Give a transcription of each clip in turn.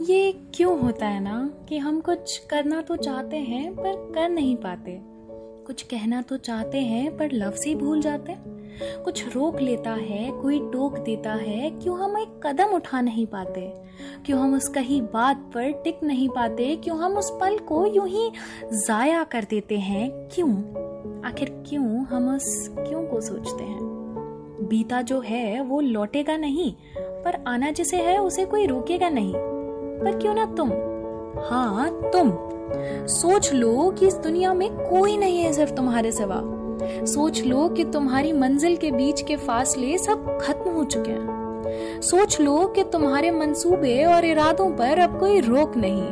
یہ کیوں ہوتا ہے نا کہ ہم کچھ کرنا تو چاہتے ہیں پر کر نہیں پاتے؟ کچھ کہنا تو چاہتے ہیں پر لفظ ہی بھول جاتے؟ کچھ روک لیتا ہے، کوئی ٹوک دیتا ہے، کیوں ہم ایک قدم اٹھا نہیں پاتے؟ کیوں ہم اس کہیں بات پر ٹک نہیں پاتے؟ کیوں ہم اس پل کو یوں ہی ضائع کر دیتے ہیں؟ کیوں؟ آخر کیوں ہم اس کیوں کو سوچتے ہیں؟ بیتا جو ہے وہ لوٹے گا نہیں، پر آنا جسے ہے اسے کوئی روکے گا نہیں۔ پر کیوں نہ تم؟ ہاں تم۔ سوچ لو کہ اس دنیا میں کوئی نہیں ہے صرف تمہارے سوا۔ سوچ لو کہ تمہاری منزل کے بیچ کے فاصلے سب ختم ہو چکے ہیں۔ سوچ لو کہ تمہارے منصوبے اور ارادوں پر اب کوئی روک نہیں۔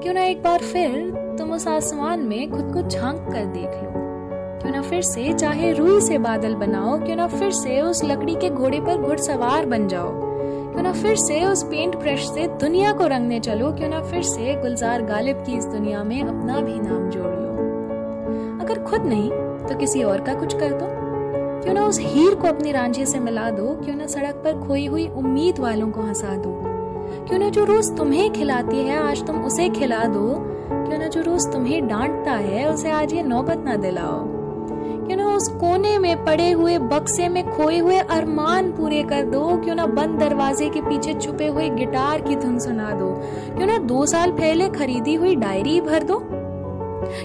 کیوں نہ ایک بار پھر تم اس آسمان میں خود کو جھانک کر دیکھ لو۔ کیوں نہ پھر سے چاہے روئی سے بادل بناؤ، کیوں نہ پھر سے اس لکڑی کے گھوڑے پر گھڑ سوار بن جاؤ۔ کیوں نہ پھر سے اس پینٹ برش سے دنیا کو رنگنے چلو، کیوں نہ پھر سے گلزار غالب کی اس دنیا میں اپنا بھی نام جوڑ لو۔ اگر خود نہیں، تو کسی اور کا کچھ کر دو۔ کیوں نہ اس ہیر کو اپنی رانجھے سے ملا دو، کیوں نہ سڑک پر کھوئی ہوئی امید والوں کو ہنسا دو۔ کیوں نہ جو روز تمہیں کھلاتی ہے، آج تم اسے کھلا دو۔ کیوں نہ جو روز تمہیں ڈانٹتا ہے، اسے آج یہ نوبت نہ دلاؤ۔ کیوں نہ اس کونے میں پڑے ہوئے بکسے میں کھوئے ہوئے ارمان پورے کر دو، کیوں نہ بند دروازے کے پیچھے چھپے ہوئے گٹار کی دھن سنا دو۔ کیوں نہ دو سال پہلے خریدی ہوئی ڈائری بھر دو۔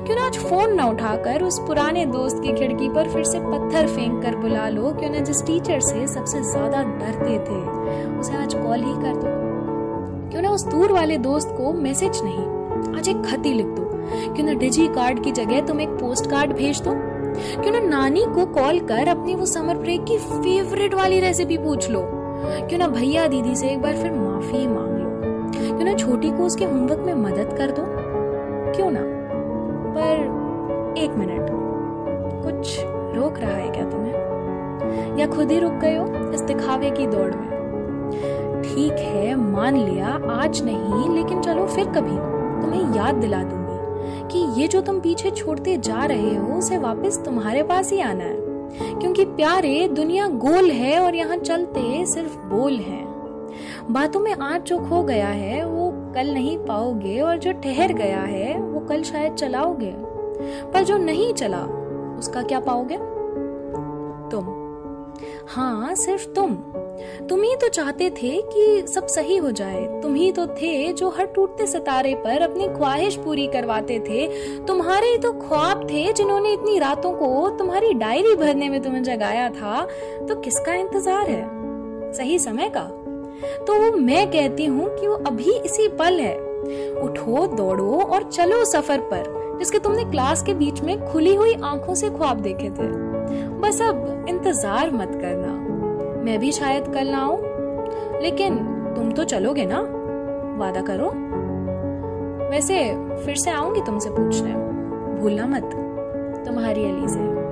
کیوں نہ آج فون نہ اٹھا کر اس پرانے دوست کی کھڑکی پر پھر سے پتھر پھینک کر بلا لو۔ کیوں نہ جس ٹیچر سے سب سے زیادہ ڈرتے تھے، اسے آج کال ہی کر دو۔ کیوں نہ اس دور والے دوست کو میسج نہیں، آج ایک خط ہی لکھ دو۔ کیوں نہ ڈیجی کارڈ کی جگہ تم ایک پوسٹ کارڈ بھیج دو۔ کیوں نہ نانی کو کال کر اپنی وہ سمر بریک کی فیوریٹ والی ریسیپی پوچھ لو۔ کیوں نہ بھیا دیدی سے ایک بار پھر معافی مانگ لو۔ کیوں نہ چھوٹی کو اس کے ہوم ورک میں مدد کر دو کیوں نہ؟ پر ایک منٹ۔ کچھ روک رہا ہے کیا تمہیں؟ یا خود ہی رک گئے ہو اس دکھاوے کی دوڑ میں؟ ٹھیک ہے، مان لیا، آج نہیں، لیکن چلو پھر کبھی۔ تمہیں یاد دلا دوں۔ کہ یہ جو تم پیچھے چھوڑتے جا رہے ہو، اسے واپس تمہارے پاس ہی آنا ہے۔ کیونکہ پیارے، دنیا گول ہے اور یہاں چلتے صرف بول ہیں۔ باتوں میں آج جو کھو گیا ہے، وہ کل نہیں پاؤ گے اور جو ٹھہر گیا ہے، وہ کل شاید چلاؤ گے۔ پر جو نہیں چلا، اس کا کیا پاؤ گے؟ ہاں صرف تم۔ تم ہی تو چاہتے تھے کہ سب صحیح ہو جائے۔ تم ہی تو تھے جو ہر ٹوٹتے ستارے پر اپنی خواہش پوری کرواتے تھے۔ تمہارے ہی تو خواب تھے جنہوں نے اتنی راتوں کو تمہاری ڈائری بھرنے میں تمہیں جگایا تھا۔ تو کس کا انتظار ہے؟ صحیح سمے کا۔ تو وہ میں کہتی ہوں کہ وہ ابھی اسی پل ہے۔ اٹھو، دوڑو اور چلو سفر پر، جس کے تم نے کلاس کے بیچ میں کھلی ہوئی آنکھوں سے خواب دیکھے تھے۔ بس اب انتظار مت کرنا۔ میں بھی شاید کل نہ آؤں، لیکن تم تو چلو گے نا؟ وعدہ کرو۔ ویسے پھر سے آؤں گی تم سے پوچھنے۔ بھولنا مت۔ تمہاری علی سے۔